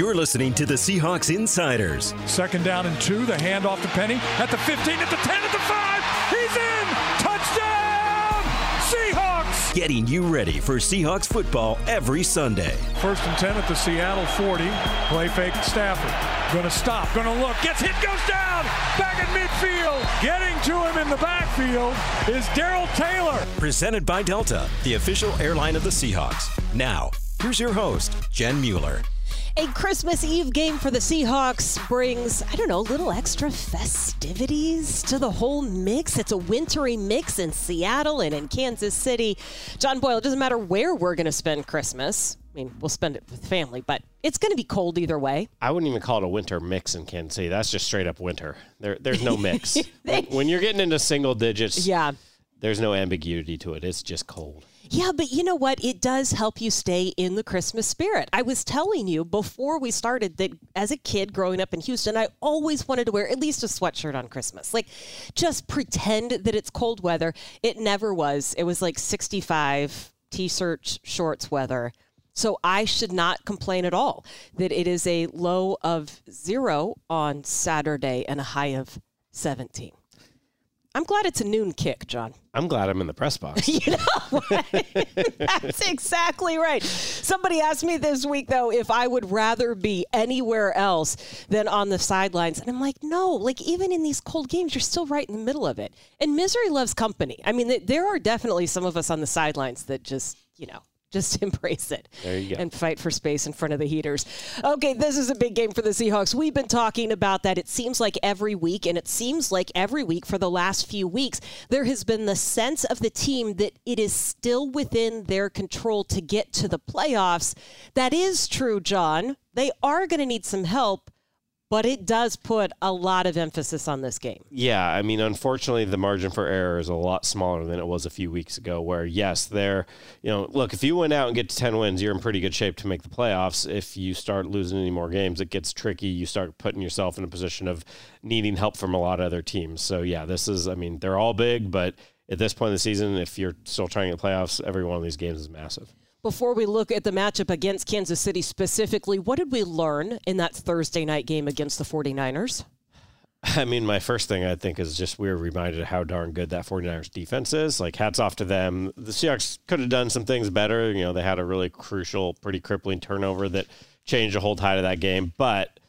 You're listening to the Seahawks Insiders. Second down and two. The handoff to Penny at the 15, at the 10, at the 5. He's in! Touchdown! Seahawks! Getting you ready for Seahawks football every Sunday. First and 10 at the Seattle 40. Play fake Stafford. Gonna stop, gonna look, gets hit, goes down! Back at midfield! Getting to him in the backfield is Darrell Taylor. Presented by Delta, the official airline of the Seahawks. Now, here's your host, Jen Mueller. A Christmas Eve game for the Seahawks brings, I don't know, a little extra festivities to the whole mix. It's a wintry mix in Seattle and in Kansas City. John Boyle, it doesn't matter where we're going to spend Christmas. I mean, we'll spend it with family, but it's going to be cold either way. I wouldn't even call it a winter mix in Kansas City. That's just straight up winter. There, there's no mix. when, when you're getting into single digits, Yeah. there's no ambiguity to it. It's just cold. Yeah, but you know what? It does help you stay in the Christmas spirit. I was telling you before we started that as a kid growing up in Houston, I always wanted to wear at least a sweatshirt on Christmas. Like, just pretend that it's cold weather. It never was. It was like 65 t shirt, shorts weather. So I should not complain at all that it is a low of zero on Saturday and a high of 17. I'm glad it's a noon kick, John. I'm glad I'm in the press box. You know, that's exactly right. Somebody asked me this week, though, if I would rather be anywhere else than on the sidelines. And I'm like, no, like even in these cold games, you're still right in the middle of it. And misery loves company. I mean, th- there are definitely some of us on the sidelines that just, you know, just embrace it There you go. and fight for space in front of the heaters. Okay, this is a big game for the Seahawks. We've been talking about that. It seems like every week, and it seems like every week for the last few weeks, there has been the sense of the team that it is still within their control to get to the playoffs. That is true, John. They are going to need some help, but it does put a lot of emphasis on this game. Yeah, I mean, unfortunately, the margin for error is a lot smaller than it was a few weeks ago. Where yes, there, you know, look, if you went out and get to ten wins, you're in pretty good shape to make the playoffs. If you start losing any more games, it gets tricky. You start putting yourself in a position of needing help from a lot of other teams. So yeah, this is, I mean, they're all big, but at this point in the season, if you're still trying to playoffs, every one of these games is massive. Before we look at the matchup against Kansas City specifically, what did we learn in that Thursday night game against the 49ers? I mean, my first thing I think is just we were reminded how darn good that 49ers defense is. Like, hats off to them. The Seahawks could have done some things better. You know, they had a really crucial, pretty crippling turnover that changed the whole tide of that game. But,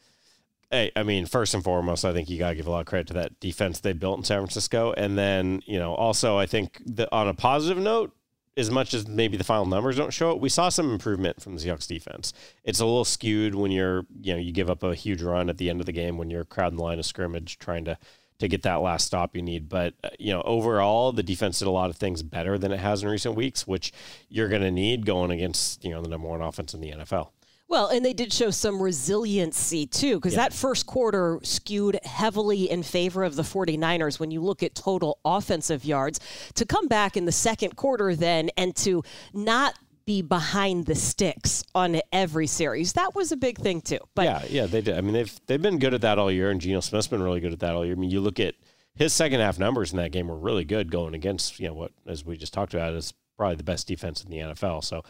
hey, I mean, first and foremost, I think you got to give a lot of credit to that defense they built in San Francisco. And then, you know, also, I think that on a positive note, as much as maybe the final numbers don't show it, we saw some improvement from the Seahawks defense. It's a little skewed when you're, you know, you give up a huge run at the end of the game when you're crowding the line of scrimmage trying to to get that last stop you need. But uh, you know, overall, the defense did a lot of things better than it has in recent weeks, which you're going to need going against you know the number one offense in the NFL. Well, and they did show some resiliency too, because that first quarter skewed heavily in favor of the 49ers when you look at total offensive yards. To come back in the second quarter then and to not be behind the sticks on every series, that was a big thing too. But yeah, yeah, they did. I mean, they've they've been good at that all year, and Geno Smith's been really good at that all year. I mean, you look at his second half numbers in that game were really good going against you know what as we just talked about is probably the best defense in the NFL. So.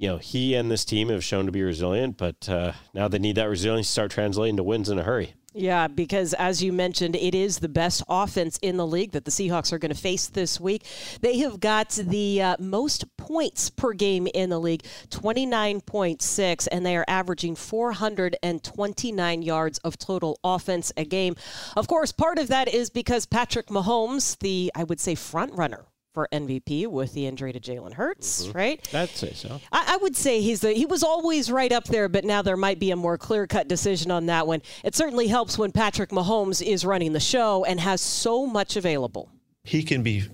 You know, he and this team have shown to be resilient, but uh, now they need that resilience to start translating to wins in a hurry. Yeah, because as you mentioned, it is the best offense in the league that the Seahawks are going to face this week. They have got the uh, most points per game in the league, 29.6, and they are averaging 429 yards of total offense a game. Of course, part of that is because Patrick Mahomes, the, I would say, front runner for MVP with the injury to Jalen Hurts, right? I'd say so. I, I would say he's the he was always right up there, but now there might be a more clear cut decision on that one. It certainly helps when Patrick Mahomes is running the show and has so much available. he can be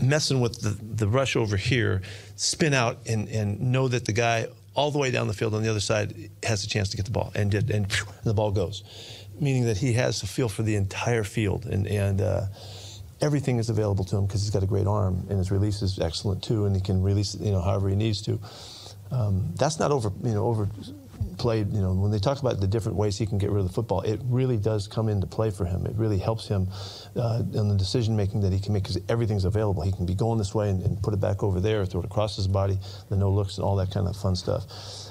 messing with the, the rush over here, spin out, and, and know that the guy all the way down the field on the other side has a chance to get the ball, and, did, and, phew, the ball goes. Meaning that he has a feel for the entire field, and, and uh, everything is available to him because he's got a great arm, and his release is excellent too, and he can release you know, however he needs to. Um, that's not over, you know, over played, you know, when they talk about the different ways he can get rid of the football, it really does come into play for him. It really helps him uh, in the decision making that he can make because everything's available. He can be going this way and, and, put it back over there, throw it across his body, the no looks, and all that kind of fun stuff.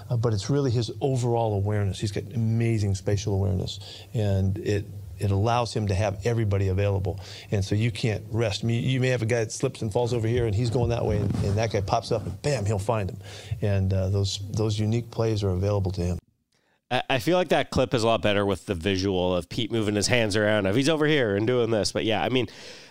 Uh, but it's really his overall awareness. He's got amazing spatial awareness, and it it allows him to have everybody available. And so you can't rest. You may have a guy that slips and falls over here, and he's going that way, and, and that guy pops up, and bam, he'll find him. And uh, those those unique plays are available to him. I feel like that clip is a lot better with the visual of Pete moving his hands around. If he's over here and doing this, but yeah, I mean,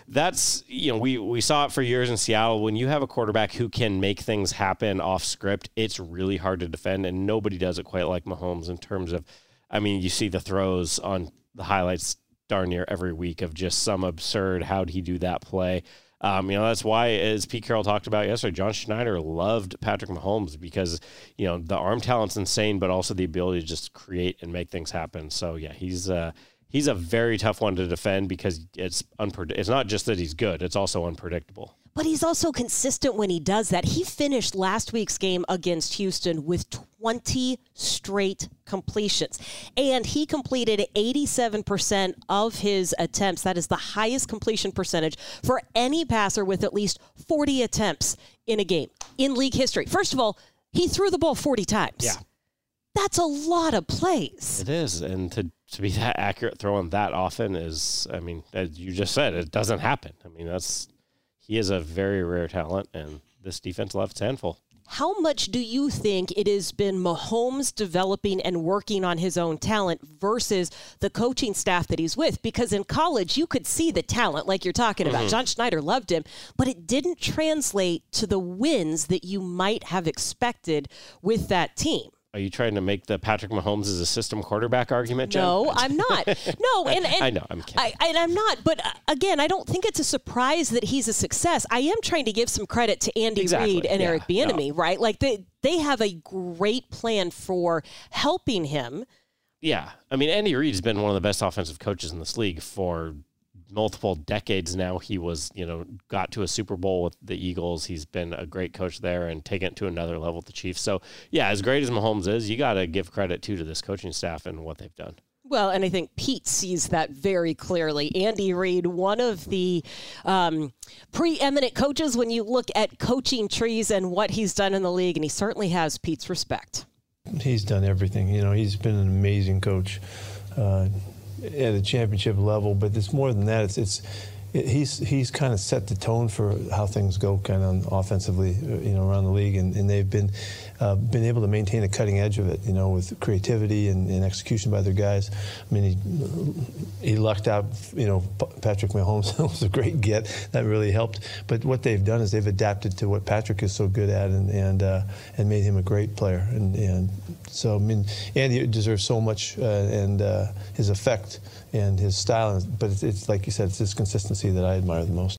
that's you know we we saw it for years in Seattle. When you have a quarterback who can make things happen off script, it's really hard to defend, and nobody does it quite like Mahomes in terms of. I mean, you see the throws on the highlights darn near every week of just some absurd how did he do that play. Um, you know, that's why, as Pete Carroll talked about yesterday, John Schneider loved Patrick Mahomes because, you know, the arm talent's insane, but also the ability to just create and make things happen. So, yeah, he's uh, he's a very tough one to defend because it's unpred- It's not just that he's good; it's also unpredictable. But he's also consistent when he does that. He finished last week's game against Houston with 20 straight completions. And he completed 87% of his attempts. That is the highest completion percentage for any passer with at least 40 attempts in a game in league history. First of all, he threw the ball 40 times. Yeah. That's a lot of plays. It is. And to, to be that accurate throwing that often is, I mean, as you just said, it doesn't happen. I mean, that's he is a very rare talent, and this defense left its handful. How much do you think it has been Mahomes developing and working on his own talent versus the coaching staff that he's with? Because in college, you could see the talent, like you're talking about. Mm-hmm. John Schneider loved him, but it didn't translate to the wins that you might have expected with that team. Are you trying to make the Patrick Mahomes as a system quarterback argument, Jen? No, I'm not. No, and, and I know I'm kidding. I, and I'm not. But uh, again, I don't think it's a surprise that he's a success. I am trying to give some credit to Andy exactly. Reid and yeah, Eric Bieniemy, no. right? Like they they have a great plan for helping him. Yeah, I mean Andy Reid's been one of the best offensive coaches in this league for multiple decades now. He was, you know, got to a Super Bowl with the Eagles. He's been a great coach there and taken it to another level with the Chiefs. So, yeah, as great as Mahomes is, you got to give credit too to this coaching staff and what they've done. Well, and I think Pete sees that very clearly. Andy Reid, one of the um, preeminent coaches when you look at coaching trees and what he's done in the league, and he certainly has Pete's respect. He's done everything. You know, he's been an amazing coach. Uh, at a championship level, but it's more than that. It's it's it, he's he's kind of set the tone for how things go kind of offensively, uh, you know, around the league, and, and they've been uh, been able to maintain the cutting edge of it, you know, with creativity and, and, execution by their guys. I mean, he he lucked out, you know, Patrick Mahomes was a great get that really helped. But what they've done is they've adapted to what Patrick is so good at, and and uh, and made him a great player, and and so I mean, Andy deserves so much, uh, and uh, his effect and his style. But it's, it's like you said, it's his consistency that I admire the most.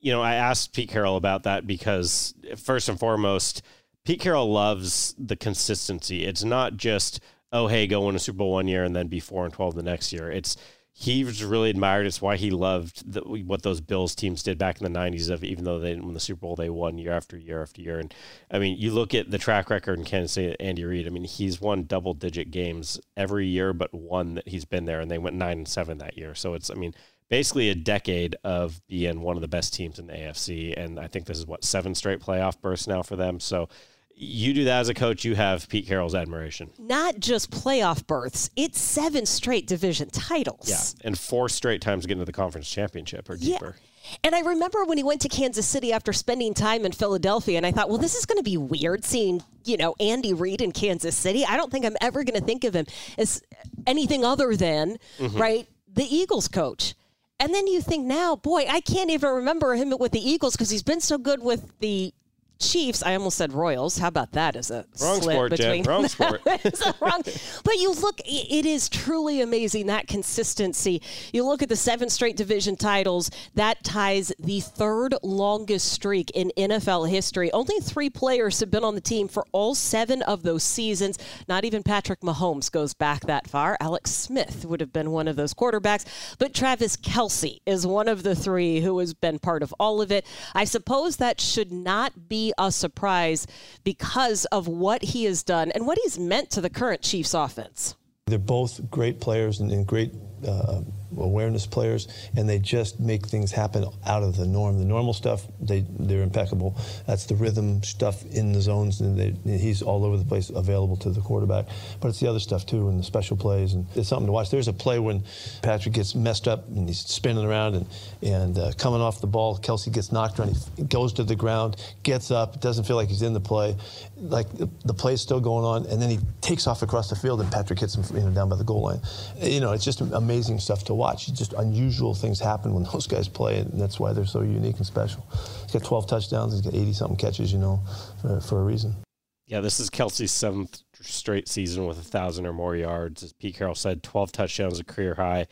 You know, I asked Pete Carroll about that because first and foremost, Pete Carroll loves the consistency. It's not just oh hey, go win a Super Bowl one year and then be four and twelve the next year. It's he was really admired. It's why he loved the, what those Bills teams did back in the '90s. Of even though they didn't win the Super Bowl, they won year after year after year. And I mean, you look at the track record in Kansas City. Andy Reid. I mean, he's won double-digit games every year, but one that he's been there, and they went nine and seven that year. So it's, I mean, basically a decade of being one of the best teams in the AFC. And I think this is what seven straight playoff bursts now for them. So you do that as a coach, you have Pete Carroll's admiration. Not just playoff berths, it's seven straight division titles. Yeah, and four straight times getting to the conference championship or deeper. Yeah. And I remember when he went to Kansas City after spending time in Philadelphia, and I thought, well, this is going to be weird seeing, you know, Andy Reid in Kansas City. I don't think I'm ever going to think of him as anything other than, mm-hmm. right, the Eagles coach. And then you think now, boy, I can't even remember him with the Eagles because he's been so good with the Chiefs. I almost said Royals. How about that as a wrong slip sport, between? Jen. Wrong sport. wrong. But you look, it is truly amazing that consistency. You look at the seven straight division titles. That ties the third longest streak in NFL history. Only three players have been on the team for all seven of those seasons. Not even Patrick Mahomes goes back that far. Alex Smith would have been one of those quarterbacks, but Travis Kelce is one of the three who has been part of all of it. I suppose that should not be a surprise because of what he has done and what he's meant to the current Chiefs offense. They're both great players and, and great uh, awareness players, and they just make things happen out of the norm. The normal stuff, they they're impeccable. That's the rhythm stuff in the zones, and they, he's all over the place, available to the quarterback. But it's the other stuff too, and the special plays, and it's something to watch. There's a play when Patrick gets messed up and he's spinning around and and uh, coming off the ball. Kelce gets knocked around. He goes to the ground, gets up, doesn't feel like he's in the play, like the, play's still going on, and then he takes off across the field, and Patrick hits him you know, down by the goal line. You know, it's just stuff to watch. Just unusual things happen when those guys play, and that's why they're so unique and special. He's got 12 touchdowns. He's got 80 something catches. You know, for, for a reason. Yeah, this is Kelce's seventh straight season with a thousand or more yards. As Pete Carroll said, 12 touchdowns, a career high.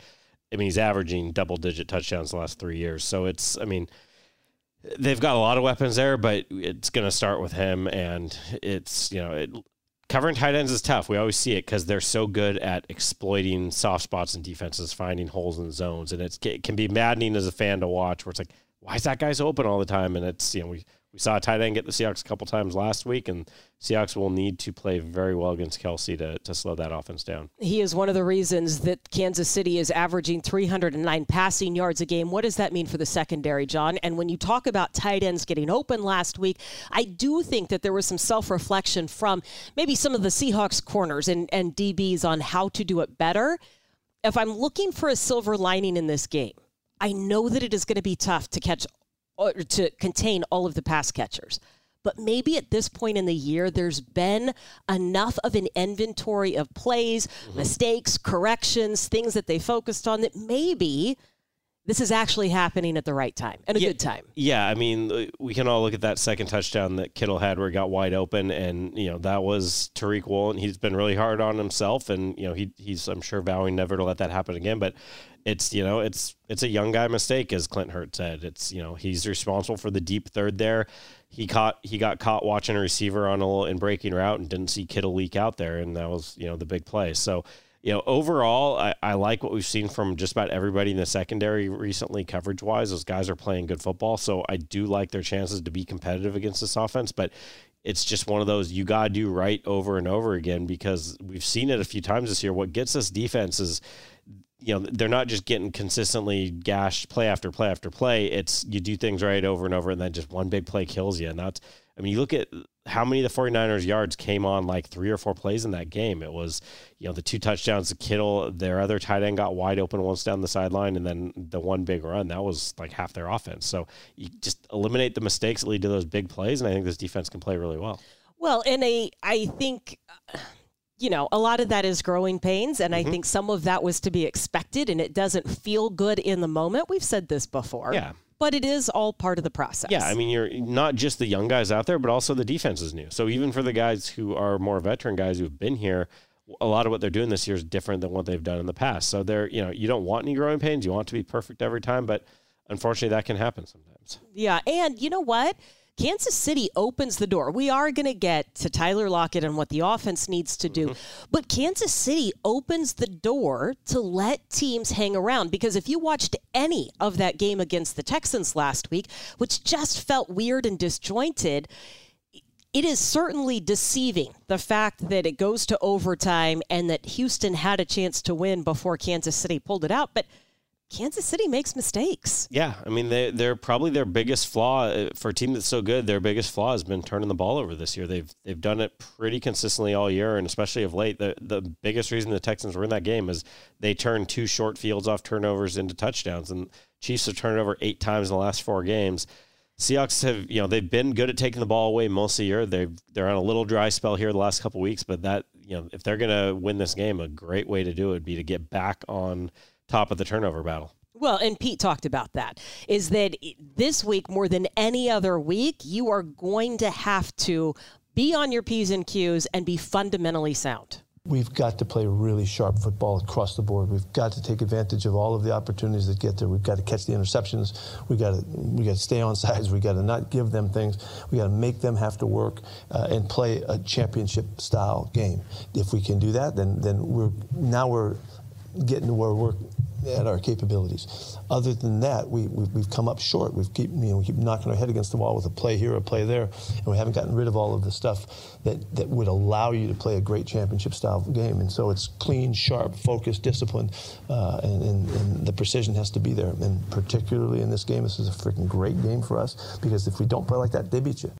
I mean, he's averaging double digit touchdowns the last three years. So it's, I mean, they've got a lot of weapons there, but it's going to start with him. And it's, you know, it, covering tight ends is tough. We always see it because they're so good at exploiting soft spots in defenses, finding holes in zones, and it can be maddening as a fan to watch. Where it's like, why is that guy's open all the time? And it's you know we we saw a tight end get the Seahawks a couple times last week, and Seahawks will need to play very well against Kelce to, to slow that offense down. He is one of the reasons that Kansas City is averaging 309 passing yards a game. What does that mean for the secondary, John? And when you talk about tight ends getting open last week, I do think that there was some self reflection from maybe some of the Seahawks corners and, and DBs on how to do it better. If I'm looking for a silver lining in this game, I know that it is going to be tough to catch or to contain all of the pass catchers. But maybe at this point in the year, there's been enough of an inventory of plays, mm-hmm. mistakes, corrections, things that they focused on that maybe this is actually happening at the right time and a yeah, good time. Yeah, I mean, uh, we can all look at that second touchdown that Kittle had where he got wide open, and you know that was Tariq Woolen. He's been really hard on himself, and you know he he's I'm sure vowing never to let that happen again. But it's you know it's it's a young guy mistake, as Clint Hurtt said. It's you know he's responsible for the deep third there. He caught he got caught watching a receiver on a little in breaking route and didn't see Kittle leak out there, and that was you know the big play. So you know, overall, I, I, like what we've seen from just about everybody in the secondary recently, coverage wise. Those guys are playing good football. So I do like their chances to be competitive against this offense. But it's just one of those you got to do right over and over again because we've seen it a few times this year. What gets us defense is you know they're not just getting consistently gashed play after play after play it's you do things right over and over and then just one big play kills you and that's i mean you look at how many of the 49ers yards came on like three or four plays in that game it was you know the two touchdowns to kittle their other tight end got wide open once down the sideline and then the one big run that was like half their offense so you just eliminate the mistakes that lead to those big plays and i think this defense can play really well well in I think you know, a lot of that is growing pains. And mm-hmm. I think some of that was to be expected and it doesn't feel good in the moment. We've said this before. Yeah. But it is all part of the process. Yeah. I mean, you're not just the young guys out there, but also the defense is new. So even for the guys who are more veteran guys who have been here, a lot of what they're doing this year is different than what they've done in the past. So they're, you know, you don't want any growing pains. You want to be perfect every time, but unfortunately that can happen sometimes. Yeah. And you know what? Kansas City opens the door. We are going to get to Tyler Lockett and what the offense needs to do, mm-hmm. but Kansas City opens the door to let teams hang around because if you watched any of that game against the Texans last week, which just felt weird and disjointed, it is certainly deceiving the fact that it goes to overtime and that Houston had a chance to win before Kansas City pulled it out. But Kansas City makes mistakes. Yeah, I mean they they're probably their biggest flaw uh, for a team that's so good. Their biggest flaw has been turning the ball over this year. They've they've done it pretty consistently all year, and especially of late. The the biggest reason the Texans were in that game is they turned two short fields off turnovers into touchdowns, and Chiefs have turned over eight times in the last four games. Seahawks have you know they've been good at taking the ball away most of the year. They've they're on a little dry spell here the last couple weeks, but that you know if they're going to win this game, a great way to do it would be to get back on top of the turnover battle. Well, and Pete talked about that is that this week more than any other week, you are going to have to be on your P's and Q's and be fundamentally sound. We've got to play really sharp football across the board. We've got to take advantage of all of the opportunities that get there. We've got to catch the interceptions. We got to we got to stay on sides. We got to not give them things. We got to make them have to work uh, and play a championship style game. If we can do that, then then we're now we're getting to where we're at our capabilities. Other than that, we, we, have come up short. We've keep, you know, we keep knocking our head against the wall with a play here, a play there, and we haven't gotten rid of all of the stuff that, that would allow you to play a great championship style game. And so it's clean, sharp, focused, disciplined, uh, and, and, and the precision has to be there. And particularly in this game, this is a freaking great game for us because if we don't play like that, they beat you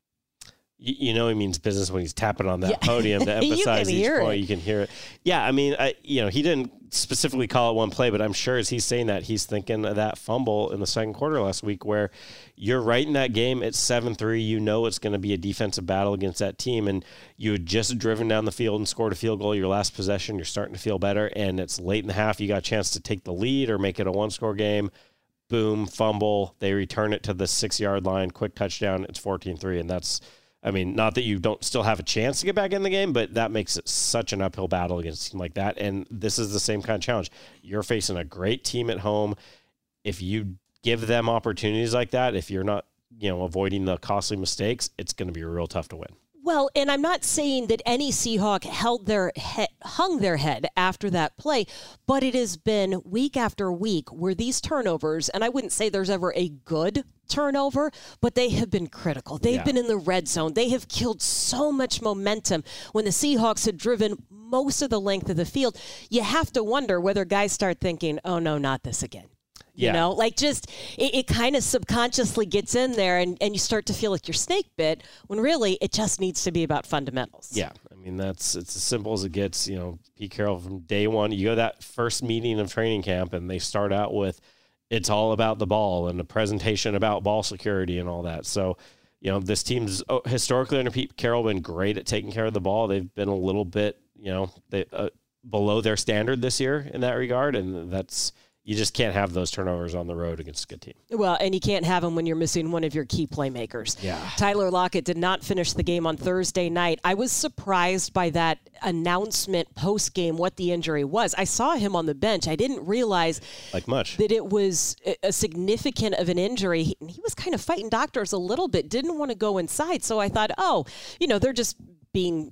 you, know he means business when he's tapping on that yeah. podium to emphasize each point. It. You can hear it. Yeah, I mean, I, you know, he didn't specifically call it one play, but I'm sure as he's saying that, he's thinking of that fumble in the second quarter last week where you're right in that game. It's 7 3. You know it's going to be a defensive battle against that team. And you had just driven down the field and scored a field goal your last possession. You're starting to feel better. And it's late in the half. You got a chance to take the lead or make it a one score game. Boom, fumble. They return it to the six yard line. Quick touchdown. It's 14 3. And that's I mean, not that you don't still have a chance to get back in the game, but that makes it such an uphill battle against a team like that. And this is the same kind of challenge. You're facing a great team at home. If you give them opportunities like that, if you're not, you know, avoiding the costly mistakes, it's going to be real tough to win. Well, and I'm not saying that any Seahawk held their he- hung their head after that play, but it has been week after week where these turnovers, and I wouldn't say there's ever a good turnover, but they have been critical. They've yeah. been in the red zone. They have killed so much momentum when the Seahawks had driven most of the length of the field. You have to wonder whether guys start thinking, "Oh no, not this again." You yeah. know, like just it, it kind of subconsciously gets in there and, and you start to feel like you're snake bit when really it just needs to be about fundamentals. Yeah. I mean, that's it's as simple as it gets. You know, Pete Carroll from day one, you go that first meeting of training camp and they start out with it's all about the ball and the presentation about ball security and all that. So, you know, this team's oh, historically under Pete Carroll been great at taking care of the ball. They've been a little bit, you know, they, uh, below their standard this year in that regard. And that's, you just can't have those turnovers on the road against a good team. Well, and you can't have them when you're missing one of your key playmakers. Yeah. Tyler Lockett did not finish the game on Thursday night. I was surprised by that announcement post game what the injury was. I saw him on the bench. I didn't realize like much that it was a significant of an injury. He, he was kind of fighting doctors a little bit. Didn't want to go inside, so I thought, oh, you know, they're just being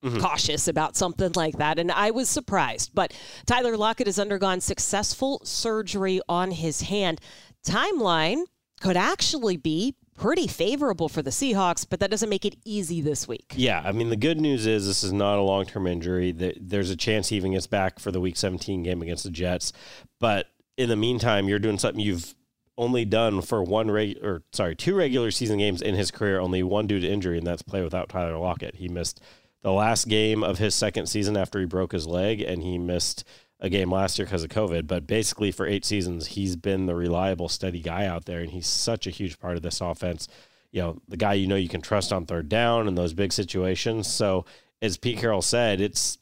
Mm-hmm. cautious about something like that. And I was surprised. But Tyler Lockett has undergone successful surgery on his hand. Timeline could actually be pretty favorable for the Seahawks, but that doesn't make it easy this week. Yeah, I mean the good news is this is not a long-term injury. There's a chance he even gets back for the Week 17 game against the Jets. But in the meantime, you're doing something you've only done for one reg or sorry two regular season games in his career, only one due to injury, and that's play without Tyler Lockett. He missed the last game of his second season after he broke his leg, and he missed a game last year because of COVID. But basically, for eight seasons, he's been the reliable, steady guy out there, and he's such a huge part of this offense. You know, the guy you know you can trust on third down in those big situations. So, as Pete Carroll said, it's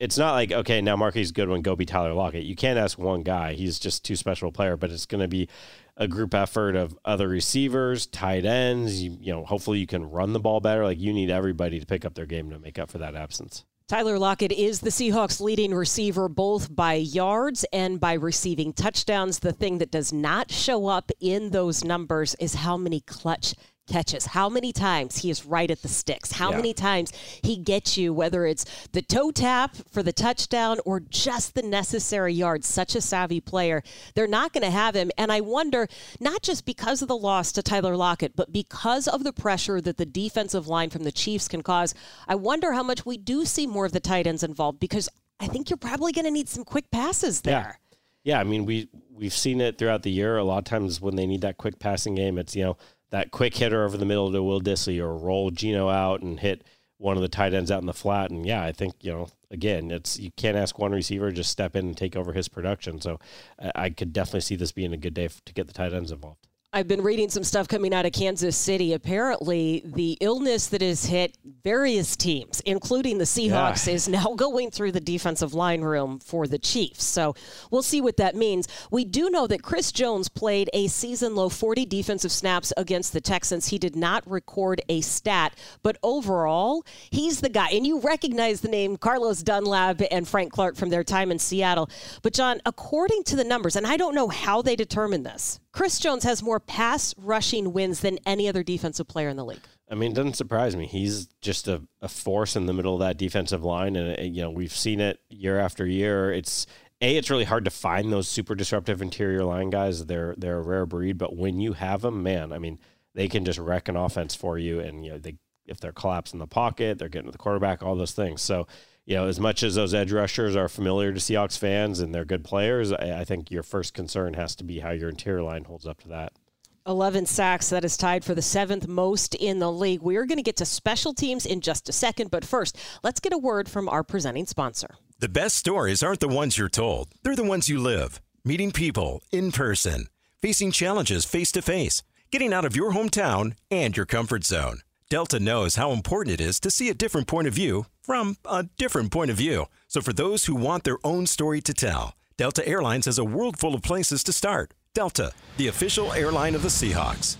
it's not like okay now Marquise Goodwin go be Tyler Lockett. You can't ask one guy; he's just too special a player. But it's going to be a group effort of other receivers, tight ends. You, you know, hopefully you can run the ball better. Like you need everybody to pick up their game to make up for that absence. Tyler Lockett is the Seahawks' leading receiver both by yards and by receiving touchdowns. The thing that does not show up in those numbers is how many clutch catches, how many times he is right at the sticks, how yeah. many times he gets you, whether it's the toe tap for the touchdown or just the necessary yards. Such a savvy player. They're not going to have him. And I wonder, not just because of the loss to Tyler Lockett, but because of the pressure that the defensive line from the Chiefs can cause, I wonder how much we do see more of the tight ends involved because I think you're probably going to need some quick passes there. Yeah. yeah, I mean we we've seen it throughout the year. A lot of times when they need that quick passing game, it's you know that quick hitter over the middle to Will Dissly or roll Geno out and hit one of the tight ends out in the flat. And yeah, I think, you know, again, it's you can't ask one receiver just step in and take over his production. So I could definitely see this being a good day to get the tight ends involved. I've been reading some stuff coming out of Kansas City. Apparently, the illness that has hit various teams, including the Seahawks, yeah. is now going through the defensive line room for the Chiefs. So we'll see what that means. We do know that Chris Jones played a season low 40 defensive snaps against the Texans. He did not record a stat, but overall, he's the guy. And you recognize the name Carlos Dunlap and Frank Clark from their time in Seattle. But, John, according to the numbers, and I don't know how they determine this, Chris Jones has more pass rushing wins than any other defensive player in the league. I mean, it doesn't surprise me. He's just a, a force in the middle of that defensive line, and uh, you know we've seen it year after year. It's a it's really hard to find those super disruptive interior line guys. They're they're a rare breed, but when you have them, man, I mean, they can just wreck an offense for you. And you know, they if they're collapsing the pocket, they're getting to the quarterback, all those things. So you know, as much as those edge rushers are familiar to Seahawks fans and they're good players, I, I think your first concern has to be how your interior line holds up to that. 11 sacks. That is tied for the seventh most in the league. We are going to get to special teams in just a second, but first, let's get a word from our presenting sponsor. The best stories aren't the ones you're told, they're the ones you live. Meeting people in person, facing challenges face to face, getting out of your hometown and your comfort zone. Delta knows how important it is to see a different point of view from a different point of view. So, for those who want their own story to tell, Delta Airlines has a world full of places to start. Delta, the official airline of the Seahawks.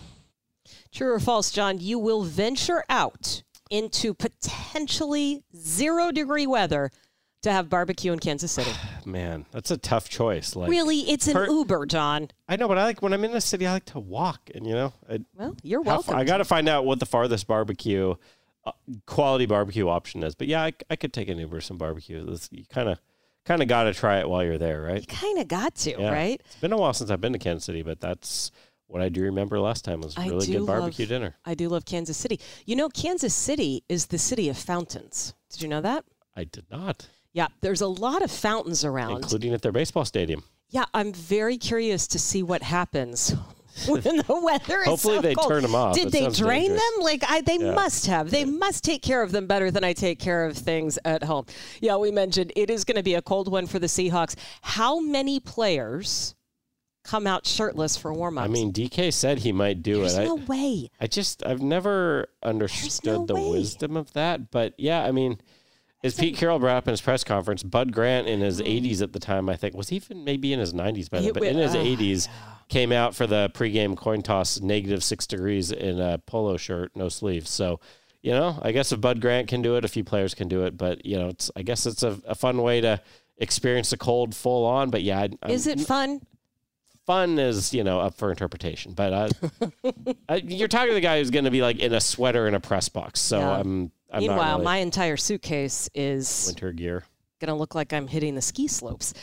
True or false, John, you will venture out into potentially zero degree weather to have barbecue in Kansas City. Man, that's a tough choice. Like, really, it's an per- Uber, John. I know, but I like when I'm in the city, I like to walk, and you know, I, Well, you're welcome. far- I got to find out what the farthest barbecue, quality barbecue option is. But yeah, I, I could take an Uber some barbecue. This, you kind of, kind of got to try it while you're there, right? kind of got to, Yeah. right? It's been a while since I've been to Kansas City, but that's what I do remember last time was really good barbecue love- dinner. I do love Kansas City. You know, Kansas City is the city of fountains. Did you know that? I did not, Yeah, there's a lot of fountains around. including at their baseball stadium. yeah, I'm very curious to see what happens when the weather is Hopefully so they cold. turn 'em off. Did It they drain dangerous. them? Like I, they Yeah. must have. They must take care of them better than I take care of things at home. Yeah, we mentioned it is going to be a cold one for the Seahawks. How many players come out shirtless for warm-ups? I mean, DK said he might do it. there's it. no I, way. I just I've never understood the way. wisdom of that. But yeah, I mean, as Pete Carroll brought up in his press conference, Bud Grant in his 80s at the time, I think, was he even maybe in his 90s by then, He but in his ah, 80s, came out for the pregame coin toss, negative six degrees in a polo shirt, no sleeves. So, you know, I guess if Bud Grant can do it, a few players can do it. But you know, it's I guess it's a, a fun way to experience the cold full on. But yeah, I, Is it fun? fun is you know up for interpretation but uh, I, you're talking to the guy who's going to be like in a sweater in a press box so Yeah. i'm i'm Meanwhile, really my entire suitcase is winter gear going to look like I'm hitting the ski slopes.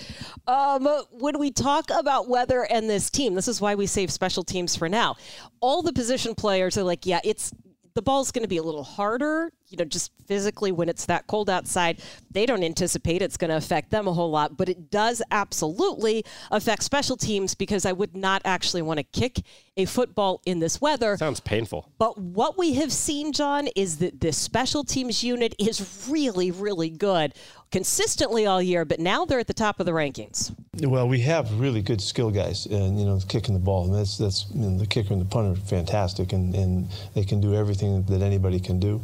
Um, when we talk about weather and this team, this is why we save special teams for now. All the position players are like, yeah, it's the ball's going to be a little harder, you know, just physically when it's that cold outside. They don't anticipate it's going to affect them a whole lot, but it does absolutely affect special teams because I would not actually want to kick a football in this weather. sounds painful But what we have seen, John, is that this special teams unit is really, really good consistently all year, but now they're at the top of the rankings. Well, we have really good skill guys, and you know, kicking the ball. And that's that's you know, the kicker and the punter are fantastic, and, and they can do everything that anybody can do.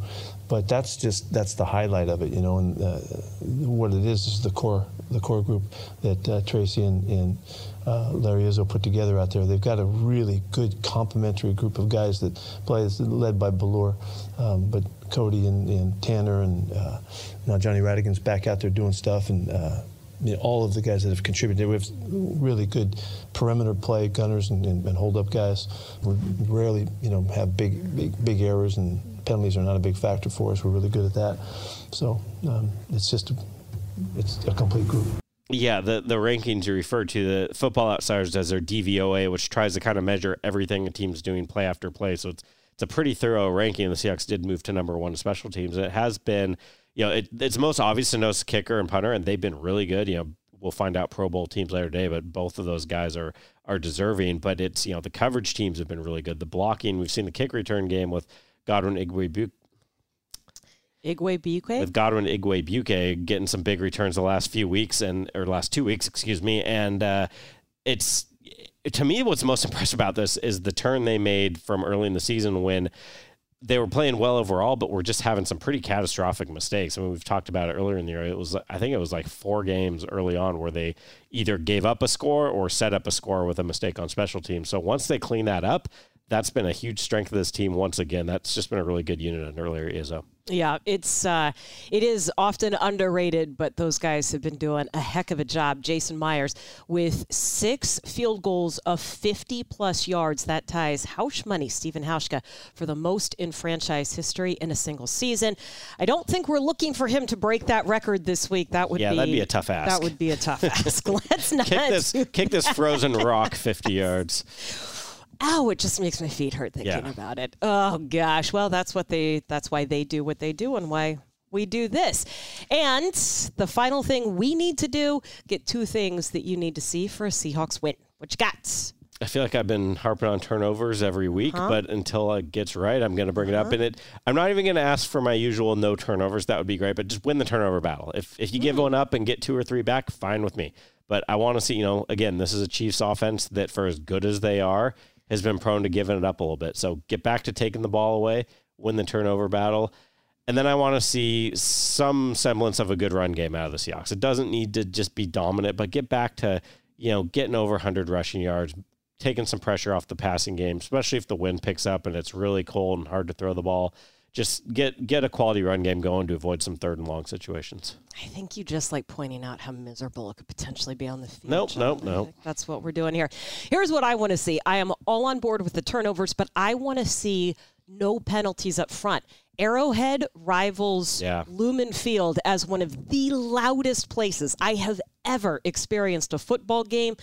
But that's just that's the highlight of it, you know. And uh, what it is is the core the core group that uh, Tracy and, and uh, Larry Izzo put together out there. They've got a really good complementary group of guys that play, led by Bellore, um, but Cody and, and Tanner and uh, now Johnny Rhattigan's back out there doing stuff, and uh, you know, all of the guys that have contributed. We have really good perimeter play gunners and, and, and hold up guys. We rarely, you know, have big, big, big errors and penalties are not a big factor for us. We're really good at that. So um, it's just, a, it's a complete group. Yeah the the rankings you referred to the football outsiders does their dvoa which tries to kind of measure everything a team's doing play after play. So it's it's a pretty thorough ranking. The seahawks did move to number one special teams. It has been you know it, it's most obvious to notice kicker and punter and they've been really good. You know we'll find out pro bowl teams later today but both of those guys are are deserving. But it's you know the coverage teams have been really good. The blocking we've seen the kick return game with godwin igwe Igwebuike with Godwin Igwebuike getting some big returns the last few weeks and or last two weeks, excuse me. And uh, it's to me what's most impressive about this is the turn they made from early in the season when they were playing well overall, but were just having some pretty catastrophic mistakes. I mean, we've talked about it earlier in the year. It was, I think, it was like four games early on where they either gave up a score or set up a score with a mistake on special teams. So once they clean that up, that's been a huge strength of this team once again. That's just been a really good unit under Larry Izzo. Yeah, it's uh, it is often underrated, but those guys have been doing a heck of a job. Jason Myers with six field goals of 50 plus yards. That ties Hausch money, Stephen Hauschka, for the most in franchise history in a single season. I don't think we're looking for him to break that record this week. That would Yeah, be that'd be a tough ask. That would be a tough ask. Let's not. Kick this, kick this frozen rock 50 yards. Ow! It just makes my feet hurt thinking Yeah. about it. Oh gosh. Well, that's what they. That's why they do what they do, and why we do this. And the final thing we need to do: get two things that you need to see for a Seahawks win. What you got? I feel like I've been harping on turnovers every week, uh-huh. but until it gets right, I'm going to bring it up. Uh-huh. And it, I'm not even going to ask for my usual no turnovers. That would be great, but just win the turnover battle. If if you give mm. one up and get two or three back, fine with me. But I want to see, you know, again, this is a Chiefs offense that, for as good as they are, has been prone to giving it up a little bit. So get back to taking the ball away, win the turnover battle. And then I want to see some semblance of a good run game out of the Seahawks. It doesn't need to just be dominant, but get back to, you know, getting over 100 rushing yards, taking some pressure off the passing game, especially if the wind picks up and it's really cold and hard to throw the ball. Just get get a quality run game going to avoid some third and long situations. I think you just like pointing out how miserable it could potentially be on the field. Nope, John. nope, nope. That's what we're doing here. Here's what I want to see. I am all on board with the turnovers, but I want to see no penalties up front. Arrowhead rivals Yeah. Lumen Field as one of the loudest places I have ever experienced a football game.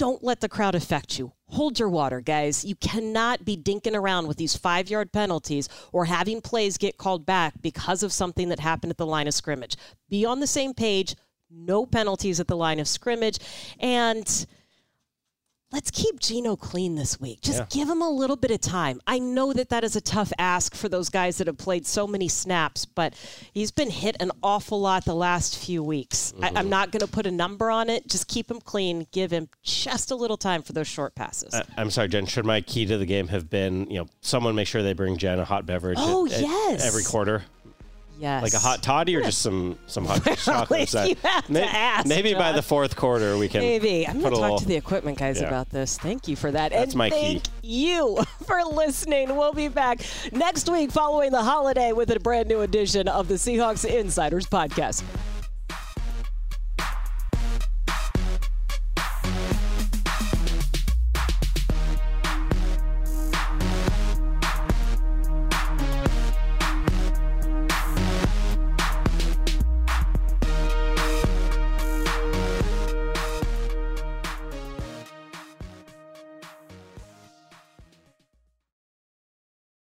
Don't let the crowd affect you. Hold your water, guys. You cannot be dinking around with these five yard penalties or having plays get called back because of something that happened at the line of scrimmage. Be on the same page. No penalties at the line of scrimmage. And let's keep Geno clean this week. Just Yeah. give him a little bit of time. I know that that is a tough ask for those guys that have played so many snaps, but he's been hit an awful lot the last few weeks. I, I'm mm-hmm. not going to put a number on it. Just keep him clean. Give him just a little time for those short passes. I, I'm sorry, Jen. Should my key to the game have been, you know, someone make sure they bring Jen a hot beverage Oh, at- at yes. every quarter? Yes. Like a hot toddy or just some some hot chocolate? You have to ask, maybe by the fourth quarter we can. Maybe. I'm gonna talk little- to the equipment guys Yeah. about this. Thank you for that. That's and my key. thank you for listening. We'll be back next week following the holiday with a brand new edition of the Seahawks Insiders Podcast.